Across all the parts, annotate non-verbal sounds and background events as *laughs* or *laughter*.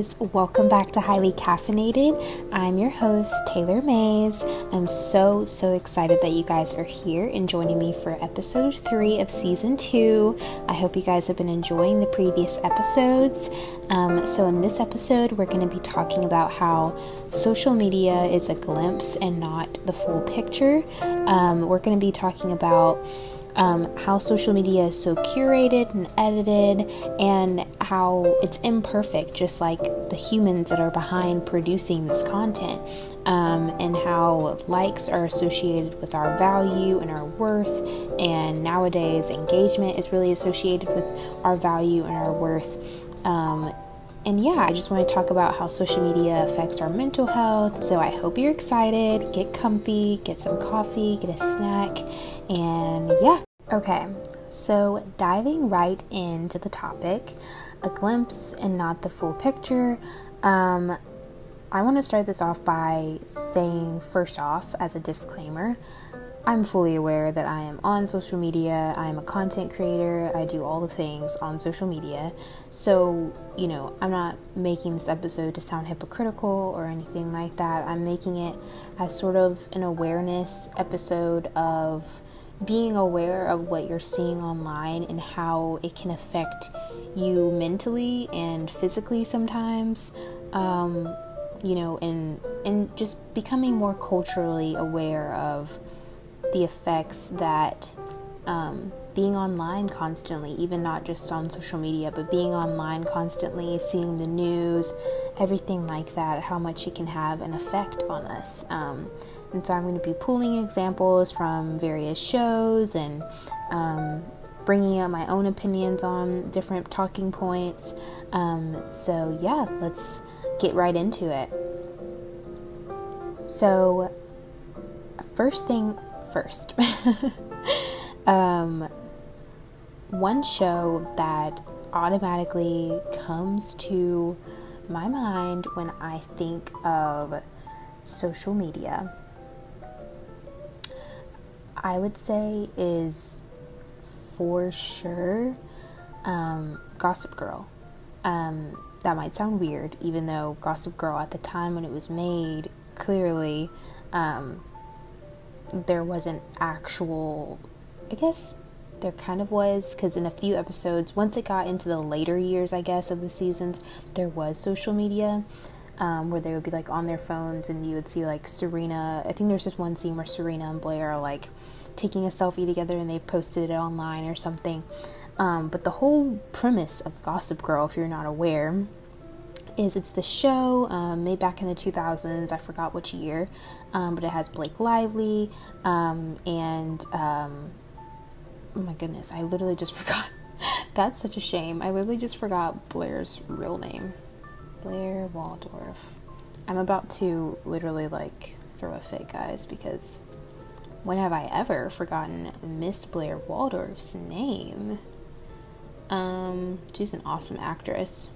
guys, welcome back to Highly Caffeinated. I'm your host, Taylor Mays. I'm so, so excited that you guys are here and joining me for episode three of season two. I hope you guys have been enjoying the previous episodes. Um, so, in this episode, we're going to be talking about how social media is a glimpse and not the full picture. Um, we're going to be talking about um, how social media is so curated and edited, and how it's imperfect, just like the humans that are behind producing this content, um, and how likes are associated with our value and our worth, and nowadays engagement is really associated with our value and our worth. Um, and yeah, I just want to talk about how social media affects our mental health. So I hope you're excited. Get comfy, get some coffee, get a snack, and yeah. Okay, so diving right into the topic, a glimpse and not the full picture. Um, I want to start this off by saying, first off, as a disclaimer, I'm fully aware that I am on social media. I am a content creator. I do all the things on social media. So, you know, I'm not making this episode to sound hypocritical or anything like that. I'm making it as sort of an awareness episode of being aware of what you're seeing online and how it can affect you mentally and physically sometimes um, you know and and just becoming more culturally aware of the effects that um, being online constantly even not just on social media but being online constantly seeing the news everything like that how much it can have an effect on us. Um, and so I'm going to be pulling examples from various shows and um, bringing up my own opinions on different talking points. Um, so, yeah, let's get right into it. So, first thing first, *laughs* um, one show that automatically comes to my mind when I think of social media I would say is for sure um, Gossip Girl. Um, that might sound weird, even though Gossip Girl at the time when it was made, clearly um, there wasn't actual, I guess there kind of was, because in a few episodes, once it got into the later years, I guess, of the seasons, there was social media um, where they would be like on their phones and you would see like Serena. I think there's just one scene where Serena and Blair are like taking a selfie together and they posted it online or something. Um, but the whole premise of Gossip Girl, if you're not aware, is it's the show um, made back in the 2000s. I forgot which year, um, but it has Blake Lively um, and um, oh my goodness, I literally just *laughs* forgot. That's such a shame. I literally just forgot Blair's real name. Blair Waldorf. I'm about to literally like throw a fit, guys, because when have I ever forgotten Miss Blair Waldorf's name? Um, she's an awesome actress.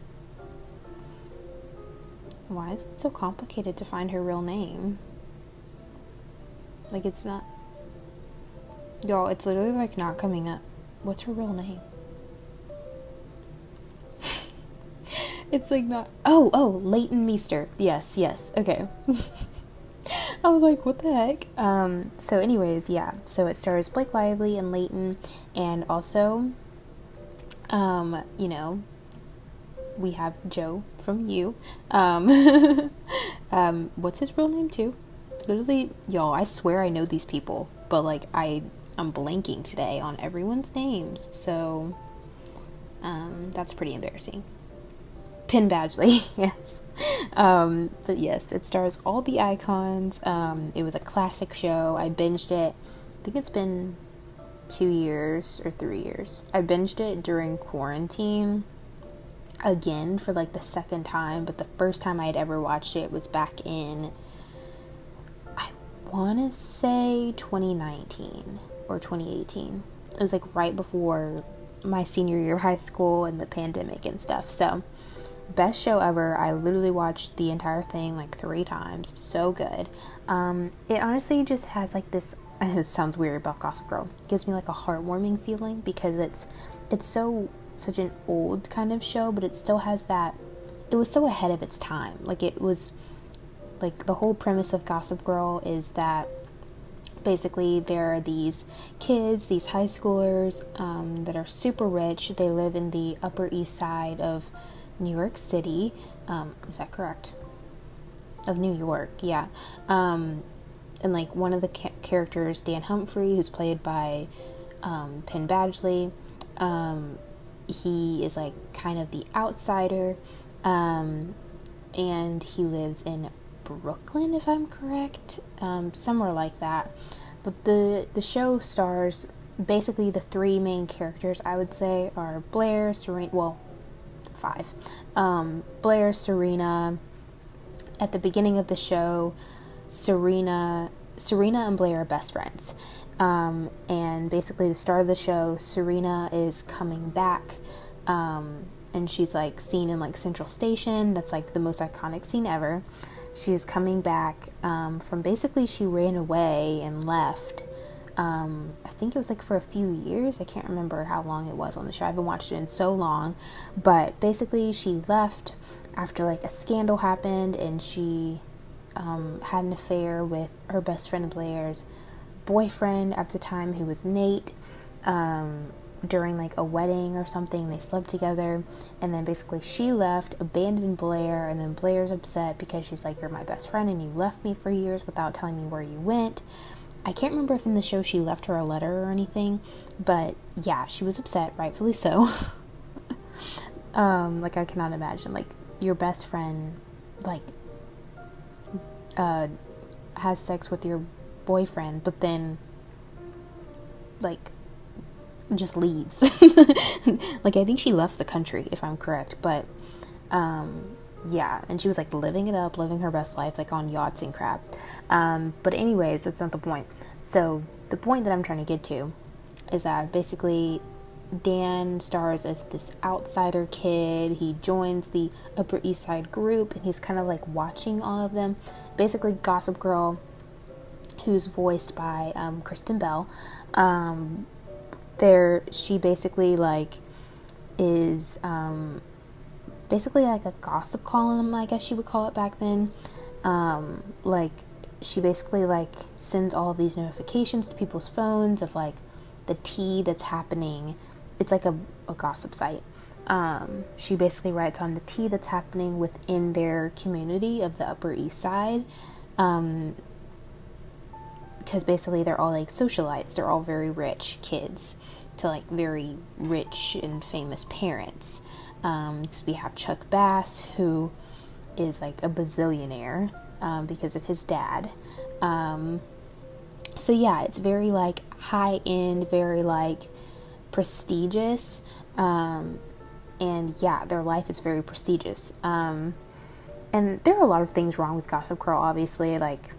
Why is it so complicated to find her real name? Like, it's not. Y'all, it's literally like not coming up. What's her real name? *laughs* It's like not. Oh, oh, Leighton Meester. Yes, yes. Okay. *laughs* I was like, what the heck? Um, so, anyways, yeah. So it stars Blake Lively and Leighton, and also, um, you know, we have Joe from You. Um, *laughs* um, what's his real name too? Literally, y'all. I swear I know these people, but like I, I'm blanking today on everyone's names. So, um, that's pretty embarrassing. Penn Badgley, *laughs* yes. Um, but yes, it stars all the icons. Um, it was a classic show. I binged it. I think it's been two years or three years. I binged it during quarantine again for like the second time, but the first time I had ever watched it was back in, I want to say 2019 or 2018. It was like right before my senior year of high school and the pandemic and stuff. So, best show ever. I literally watched the entire thing like three times. So good. Um, it honestly just has like this. I know this sounds weird about Gossip Girl. It gives me like a heartwarming feeling because it's it's so such an old kind of show, but it still has that it was so ahead of its time. Like it was like the whole premise of Gossip Girl is that basically there are these kids, these high schoolers um, that are super rich. They live in the Upper East Side of New York City. Um, is that correct? Of New York, yeah. Um, and like one of the ca- characters, Dan Humphrey, who's played by um, Penn Badgley, um, he is like kind of the outsider, um, and he lives in Brooklyn, if I'm correct, um, somewhere like that. But the the show stars basically the three main characters. I would say are Blair, Serena. Well, five. Um, Blair, Serena. At the beginning of the show, Serena, Serena and Blair are best friends. Um, and basically, the start of the show, Serena is coming back. Um, and she's like seen in like Central Station. That's like the most iconic scene ever. She's coming back um, from basically she ran away and left. Um, I think it was like for a few years. I can't remember how long it was on the show. I haven't watched it in so long. But basically, she left after like a scandal happened and she um, had an affair with her best friend Blair's boyfriend at the time, who was Nate. Um, during like a wedding or something. They slept together, and then basically she left, abandoned Blair, and then Blair's upset because she's like, You're my best friend, and you left me for years without telling me where you went. I can't remember if in the show she left her a letter or anything, but yeah, she was upset, rightfully so. *laughs* um, like I cannot imagine, like your best friend, like, uh, has sex with your boyfriend, but then, like, just leaves. *laughs* like I think she left the country if I'm correct, but um yeah, and she was like living it up, living her best life like on yachts and crap. Um but anyways, that's not the point. So, the point that I'm trying to get to is that basically Dan stars as this outsider kid. He joins the Upper East Side group and he's kind of like watching all of them. Basically, Gossip Girl, who's voiced by um, Kristen Bell, um, there she basically like is um, basically like a gossip column, I guess you would call it back then. Um, like she basically like sends all of these notifications to people's phones of like the tea that's happening. It's like a, a gossip site. Um, she basically writes on the tea that's happening within their community of the Upper East Side. Um, because basically they're all like socialites, they're all very rich kids to like very rich and famous parents. Um, because we have Chuck Bass, who is like a bazillionaire um, because of his dad. Um, so yeah, it's very like high end, very like prestigious. Um, and yeah, their life is very prestigious. Um, and there are a lot of things wrong with Gossip Girl, obviously, like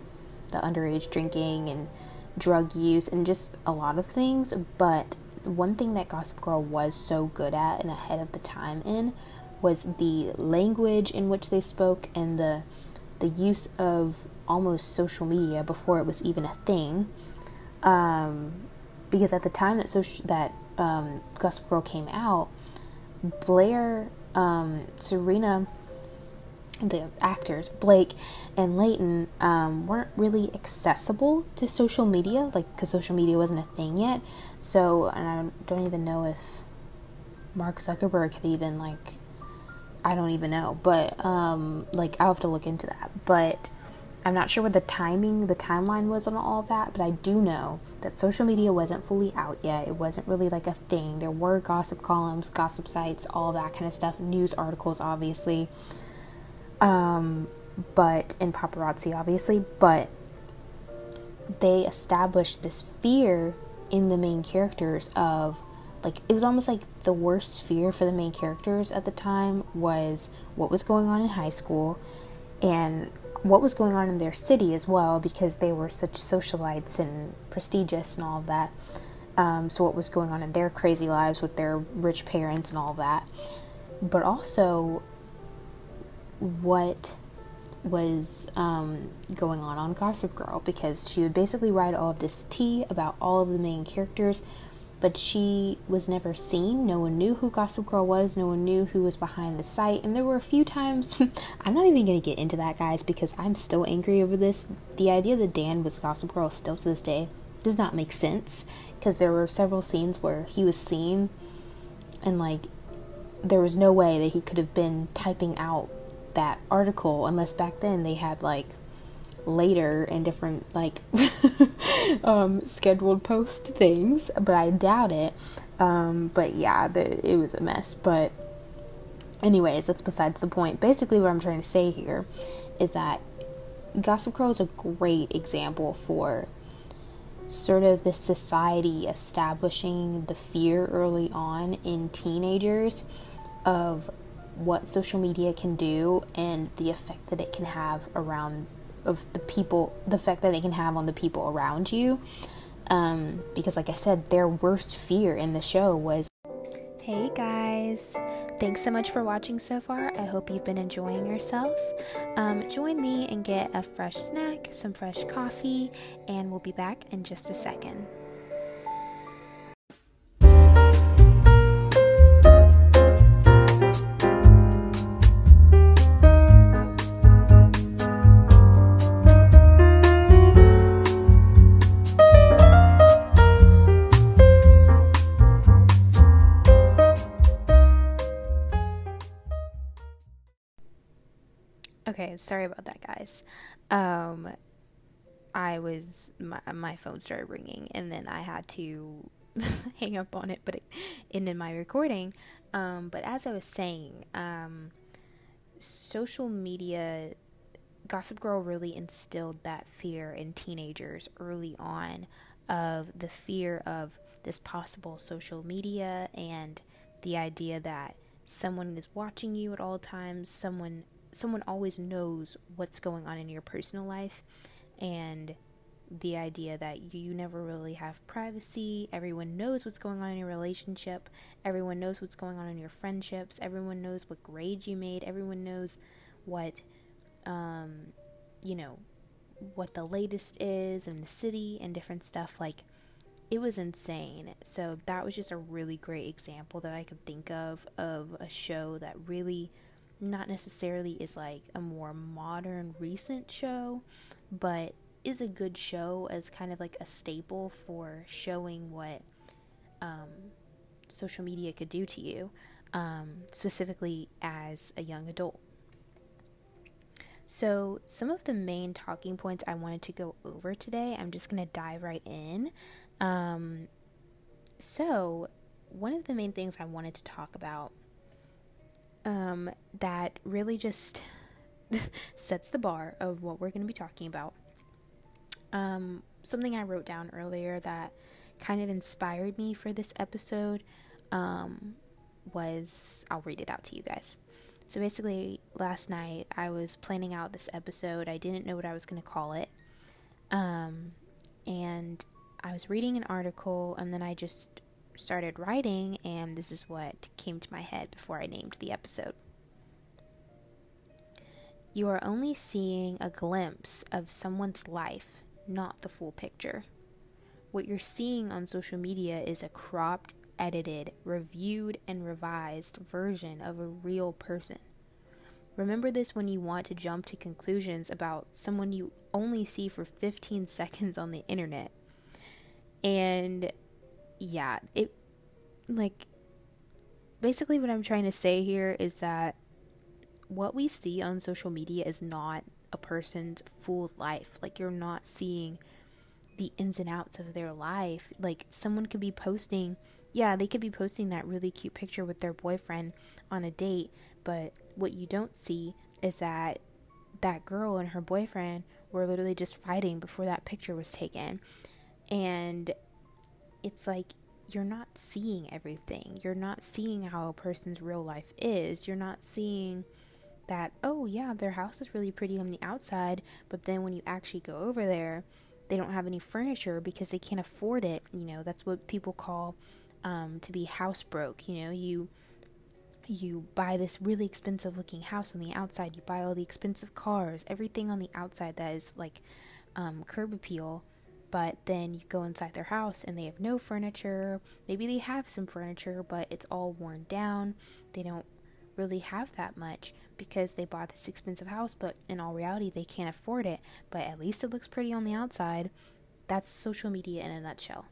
the underage drinking and drug use and just a lot of things. But one thing that Gossip Girl was so good at and ahead of the time in was the language in which they spoke and the the use of almost social media before it was even a thing. Um, because at the time that social, that um, Gossip Girl came out, Blair, um, Serena the actors Blake and Leighton um, weren't really accessible to social media, like because social media wasn't a thing yet. So, and I don't even know if Mark Zuckerberg had even like, I don't even know, but um, like I'll have to look into that. But I'm not sure what the timing, the timeline was on all of that. But I do know that social media wasn't fully out yet. It wasn't really like a thing. There were gossip columns, gossip sites, all that kind of stuff, news articles, obviously um, but in paparazzi, obviously, but they established this fear in the main characters of like it was almost like the worst fear for the main characters at the time was what was going on in high school and what was going on in their city as well because they were such socialites and prestigious and all of that. Um, so, what was going on in their crazy lives with their rich parents and all that. But also, what was um, going on on Gossip Girl because she would basically write all of this tea about all of the main characters, but she was never seen. No one knew who Gossip Girl was. No one knew who was behind the site. And there were a few times, *laughs* I'm not even going to get into that, guys, because I'm still angry over this. The idea that Dan was Gossip Girl still to this day does not make sense because there were several scenes where he was seen and like there was no way that he could have been typing out that article unless back then they had like later and different like *laughs* um, scheduled post things, but I doubt it. Um, but yeah, the, it was a mess. But anyways, that's besides the point. Basically, what I'm trying to say here is that Gossip Girl is a great example for sort of the society establishing the fear early on in teenagers of what social media can do and the effect that it can have around of the people, the effect that it can have on the people around you. Um, because, like I said, their worst fear in the show was. Hey guys, thanks so much for watching so far. I hope you've been enjoying yourself. Um, join me and get a fresh snack, some fresh coffee, and we'll be back in just a second. Sorry about that, guys. Um, I was my my phone started ringing, and then I had to *laughs* hang up on it, but it ended my recording. Um, but as I was saying, um, social media, Gossip Girl really instilled that fear in teenagers early on of the fear of this possible social media and the idea that someone is watching you at all times, someone someone always knows what's going on in your personal life and the idea that you never really have privacy. Everyone knows what's going on in your relationship. Everyone knows what's going on in your friendships. Everyone knows what grades you made. Everyone knows what, um, you know, what the latest is in the city and different stuff. Like, it was insane. So, that was just a really great example that I could think of of a show that really not necessarily is like a more modern recent show, but is a good show as kind of like a staple for showing what um, social media could do to you, um, specifically as a young adult. So, some of the main talking points I wanted to go over today, I'm just going to dive right in. Um, so, one of the main things I wanted to talk about um, that really just *laughs* sets the bar of what we're going to be talking about. Um, something I wrote down earlier that kind of inspired me for this episode um, was I'll read it out to you guys. So basically, last night I was planning out this episode. I didn't know what I was going to call it. Um, and I was reading an article, and then I just started writing, and this is what came to my head before I named the episode. You are only seeing a glimpse of someone's life, not the full picture. What you're seeing on social media is a cropped, edited, reviewed, and revised version of a real person. Remember this when you want to jump to conclusions about someone you only see for 15 *laughs* seconds on the internet. And yeah, it like basically what I'm trying to say here is that what we see on social media is not a person's full life. Like you're not seeing the ins and outs of their life. Like someone could be posting, yeah, they could be posting that really cute picture with their boyfriend on a date, but what you don't see is that that girl and her boyfriend were literally just fighting before that picture was taken. And it's like you're not seeing everything. You're not seeing how a person's real life is. You're not seeing that, oh, yeah, their house is really pretty on the outside, but then when you actually go over there, they don't have any furniture because they can't afford it. You know, that's what people call um, to be house broke. You know, you you buy this really expensive looking house on the outside, you buy all the expensive cars, everything on the outside that is like um, curb appeal, but then you go inside their house and they have no furniture. Maybe they have some furniture, but it's all worn down. They don't really have that much because they bought this expensive house, but in all reality, they can't afford it. But at least it looks pretty on the outside. That's social media in a nutshell.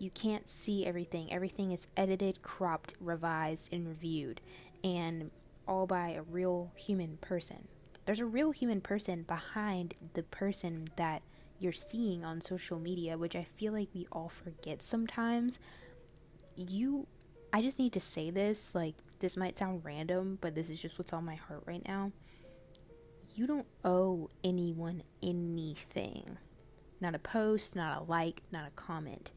You can't see everything. Everything is edited, cropped, revised, and reviewed, and all by a real human person. There's a real human person behind the person that you're seeing on social media, which I feel like we all forget sometimes. You, I just need to say this like, this might sound random, but this is just what's on my heart right now. You don't owe anyone anything. Not a post, not a like, not a comment.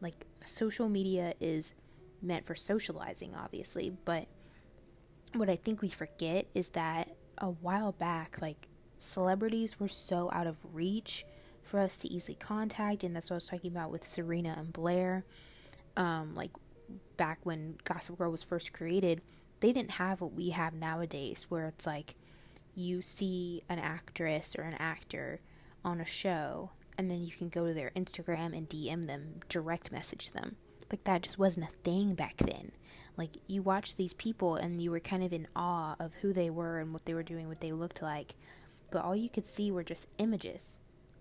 Like, social media is meant for socializing, obviously, but what I think we forget is that a while back, like, celebrities were so out of reach for us to easily contact, and that's what I was talking about with Serena and Blair. Um, like, back when Gossip Girl was first created, they didn't have what we have nowadays, where it's like you see an actress or an actor on a show, and then you can go to their Instagram and DM them, direct message them. Like that just wasn't a thing back then. Like you watched these people and you were kind of in awe of who they were and what they were doing, what they looked like, but all you could see were just images.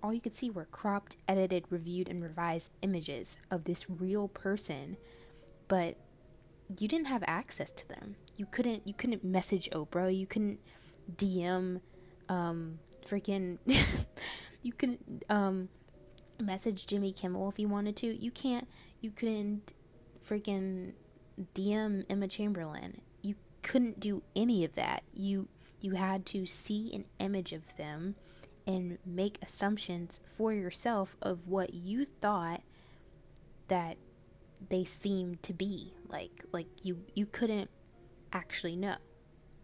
All you could see were cropped, edited, reviewed, and revised images of this real person but you didn't have access to them. You couldn't you couldn't message Oprah, you couldn't DM um freaking *laughs* you couldn't um message Jimmy Kimmel if you wanted to. You can't you couldn't freaking DM Emma Chamberlain. You couldn't do any of that. You you had to see an image of them and make assumptions for yourself of what you thought that they seemed to be like like you you couldn't actually know.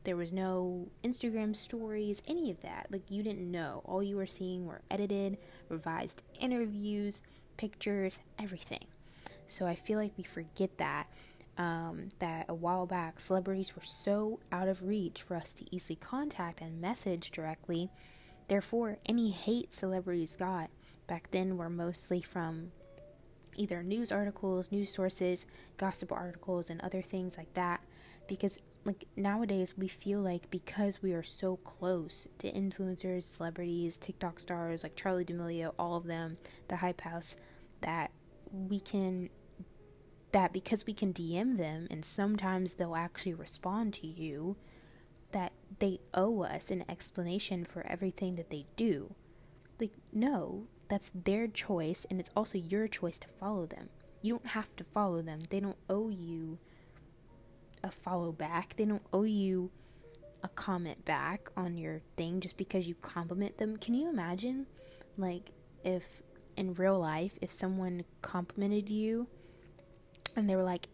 There was no instagram stories any of that. Like you didn't know. All you were seeing were edited revised interviews pictures everything. So i feel like we forget that um, that a while back celebrities were so out of reach for us to easily contact and message directly therefore any hate celebrities got back then were mostly from either news articles, news sources, gossip articles, and other things like that. Because, like, nowadays we feel like because we are so close to influencers, celebrities, TikTok stars like Charli D'Amelio, all of them, the Hype House, that we can. That because we can DM them and sometimes they'll actually respond to you, that they owe us an explanation for everything that they do. Like, no, that's their choice, and it's also your choice to follow them. You don't have to follow them. They don't owe you a follow back. They don't owe you a comment back on your thing just because you compliment them. Can you imagine, like, if in real life, if someone complimented you and they were like,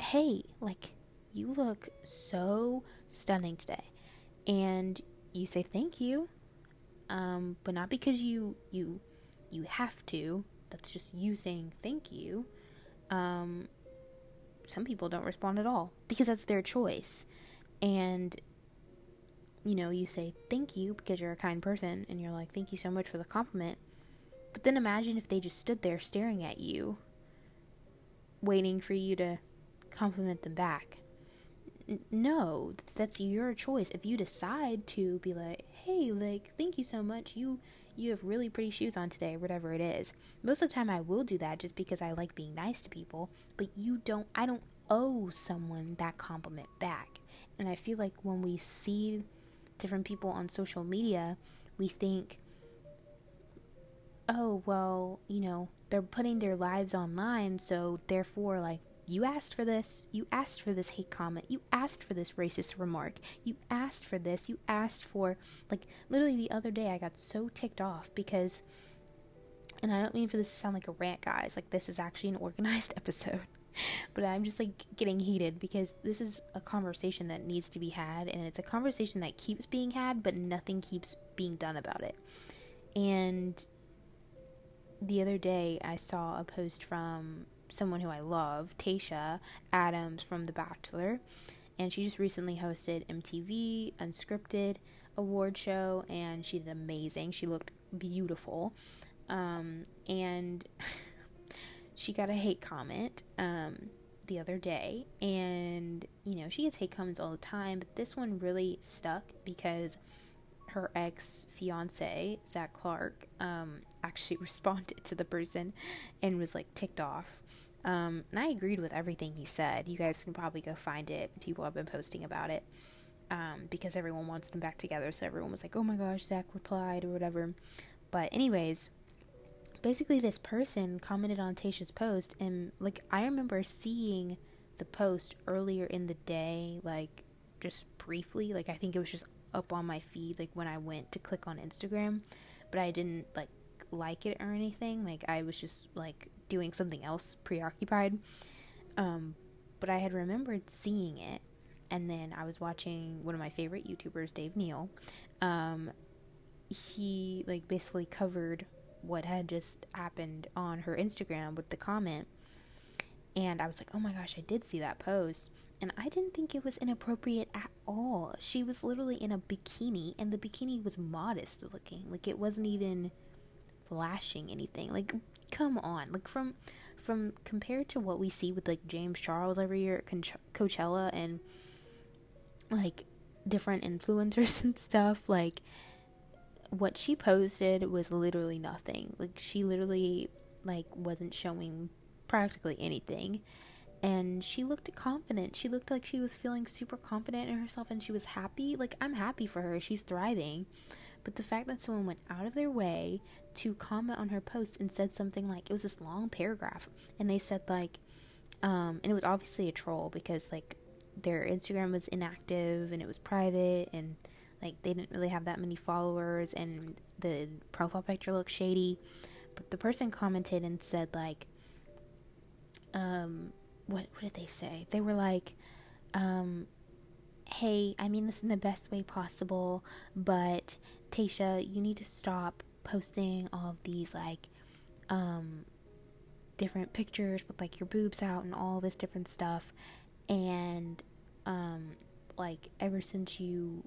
hey, like, you look so stunning today. And you say thank you, um, but not because you you you have to. That's just you saying thank you. Um, some people don't respond at all because that's their choice. And, you know, you say thank you because you're a kind person and you're like, thank you so much for the compliment. But then imagine if they just stood there staring at you, waiting for you to compliment them back. No, that's your choice. If you decide to be like, hey, like, thank you so much, you you have really pretty shoes on today, whatever it is. Most of the time I will do that just because I like being nice to people, but you don't I don't owe someone that compliment back. And I feel like when we see different people on social media, we think oh, well, you know, they're putting their lives online, so therefore like you asked for this. You asked for this hate comment. You asked for this racist remark. You asked for this. You asked for, like, literally the other day I got so ticked off because, and I don't mean for this to sound like a rant, guys. Like, this is actually an organized *laughs* episode. but I'm just like getting heated because this is a conversation that needs to be had, and it's a conversation that keeps being had, but nothing keeps being done about it. And the other day I saw a post from someone who I love, Tayshia Adams from The Bachelor, and she just recently hosted MTV Unscripted award show, and she did amazing. She looked beautiful. Um, and *laughs* she got a hate comment um, the other day. And, you know, she gets hate comments all the time, but this one really stuck because her ex fiance, Zac Clark, um, actually *laughs* responded to the person and was like ticked off. Um, and I agreed with everything he said. You guys can probably go find it. People have been posting about it um, because everyone wants them back together. So everyone was like, oh my gosh, Zac replied or whatever. But, anyways, basically, this person commented on Tayshia's post, and like, I remember seeing the post earlier in the day, like, just briefly. Like, I think it was just up on my feed, like, when I went to click on Instagram, but I didn't like like it or anything. Like, I was just like doing something else, preoccupied. Um, but I had remembered seeing it and then I was watching one of my favorite YouTubers, Dave Neal. Um, he like basically covered what had just happened on her Instagram with the comment, and I was like, oh my gosh, I did see that post. And I didn't think it was inappropriate at all. She was literally in a bikini, and the bikini was modest looking. Like it wasn't even flashing anything. Like, come on. Like from from compared to what we see with like James Charles every year at Coachella and like different influencers *laughs* and stuff like what she posted was literally nothing. Like she literally like wasn't showing practically anything. And she looked confident. She looked like she was feeling super confident in herself and she was happy. Like i'm happy for her. She's thriving but the fact that someone went out of their way to comment on her post and said something like it was this long paragraph and they said like um and it was obviously a troll because like their Instagram was inactive and it was private and like they didn't really have that many followers and the profile picture looked shady. But the person commented and said like um what what did they say? They were like um hey, I mean this in the best way possible, but Tayshia, you need to stop posting all of these like um different pictures with like your boobs out and all this different stuff and um, like ever since you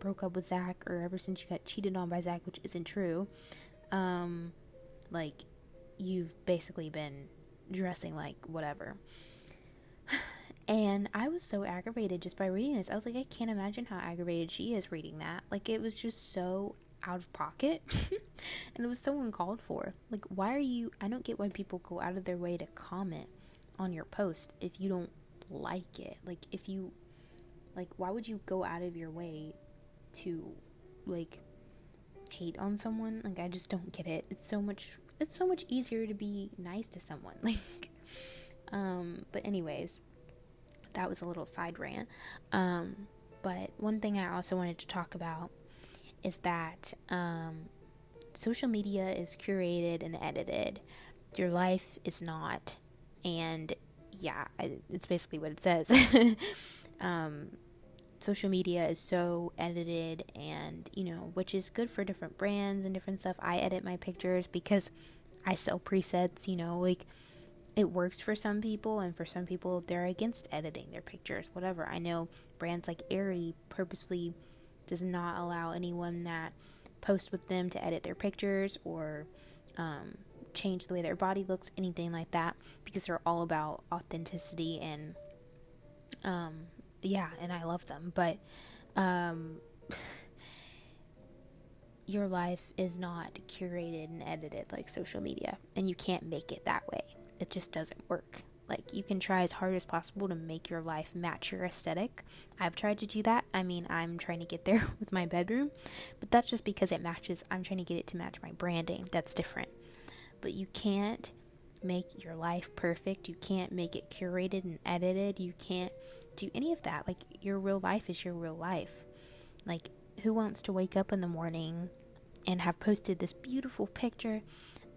broke up with Zac or ever since you got cheated on by Zac, which isn't true, um, like you've basically been dressing like whatever. And I was so aggravated just by reading this. I was like, I can't imagine how aggravated she is reading that. Like, it was just so out of pocket. *laughs* and it was so uncalled for. Like, why are you. I don't get why people go out of their way to comment on your post if you don't like it. Like if you like why would you go out of your way to like hate on someone? Like I just don't get it. It's so much it's so much easier to be nice to someone. *laughs* Like um but anyways, that was a little side rant. Um but one thing I also wanted to talk about is that um social media is curated and edited. Your life is not. And yeah, I, it's basically what it says. *laughs* um, social media is so edited and, you know, which is good for different brands and different stuff. I edit my pictures because I sell presets, you know, like it works for some people and for some people they're against editing their pictures, whatever. I know brands like Aerie purposely does not allow anyone that posts with them to edit their pictures or um, change the way their body looks, anything like that, because they're all about authenticity and, um, yeah, and I love them. But, um, *laughs* your life is not curated and edited like social media, and you can't make it that way. It just doesn't work. Like, you can try as hard as possible to make your life match your aesthetic. I've tried to do that. I mean, I'm trying to get there *laughs* with my bedroom, but that's just because it matches. I'm trying to get it to match my branding. That's different but you can't make your life perfect. You can't make it curated and edited. You can't do any of that. Like, your real life is your real life. Like, who wants to wake up in the morning and have posted this beautiful picture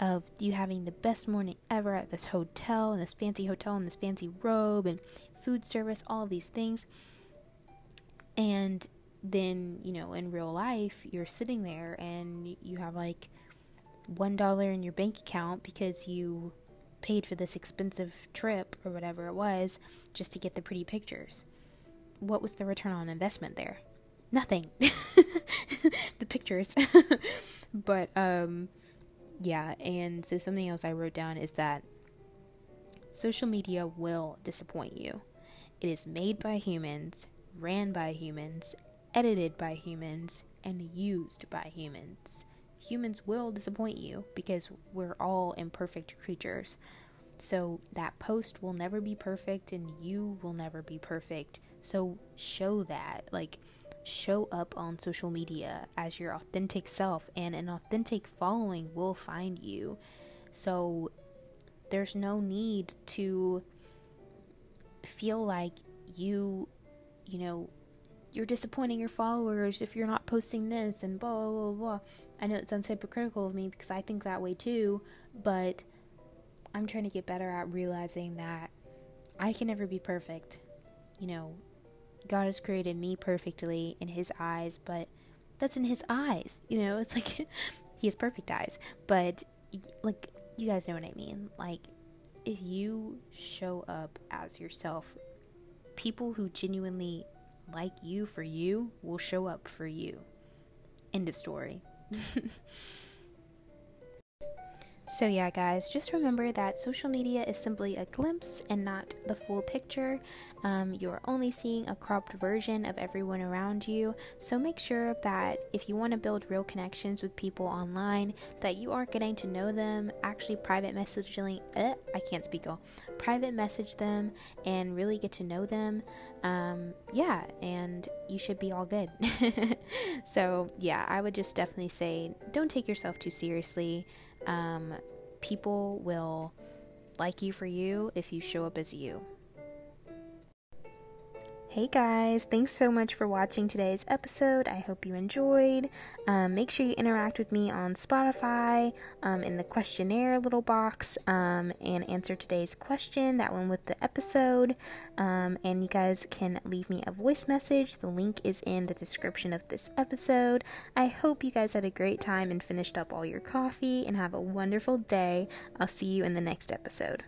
of you having the best morning ever at this hotel, and this fancy hotel, and this fancy robe, and food service, all these things. And then, you know, in real life, you're sitting there and you have like one dollar in your bank account because you paid for this expensive trip or whatever it was just to get the pretty pictures. What was the return on investment there? Nothing. *laughs* the pictures. *laughs* but um yeah, and so something else I wrote down is that social media will disappoint you. It is made by humans, ran by humans, edited by humans, and used by humans. Humans will disappoint you because we're all imperfect creatures. So that post will never be perfect and you will never be perfect. So show that. Like, show up on social media as your authentic self, and an authentic following will find you. So there's no need to feel like you, you know, you're disappointing your followers if you're not posting this and blah blah blah. blah. I know it sounds hypocritical of me because I think that way too, but I'm trying to get better at realizing that I can never be perfect. You know, God has created me perfectly in His eyes, but that's in His eyes. You know, it's like *laughs* He has perfect eyes, but like you guys know what I mean. Like, if you show up as yourself, people who genuinely like you for you will show up for you. End of story. *laughs* So, yeah, guys, just remember that social media is simply a glimpse and not the full picture. Um, you're only seeing a cropped version of everyone around you. So, make sure that if you want to build real connections with people online, that you are getting to know them, actually private messaging. Uh, I can't speak all. Private message them and really get to know them. Um, yeah, and you should be all good. *laughs* so, yeah, I would just definitely say don't take yourself too seriously. Um, people will like you for you if you show up as you. Hey guys, thanks so much for watching today's episode. I hope you enjoyed. Um, make sure you interact with me on Spotify um, in the questionnaire little box um, and answer today's question, that one with the episode. Um, and you guys can leave me a voice message. The link is in the description of this episode. I hope you guys had a great time and finished up all your coffee and have a wonderful day. I'll see you in the next episode.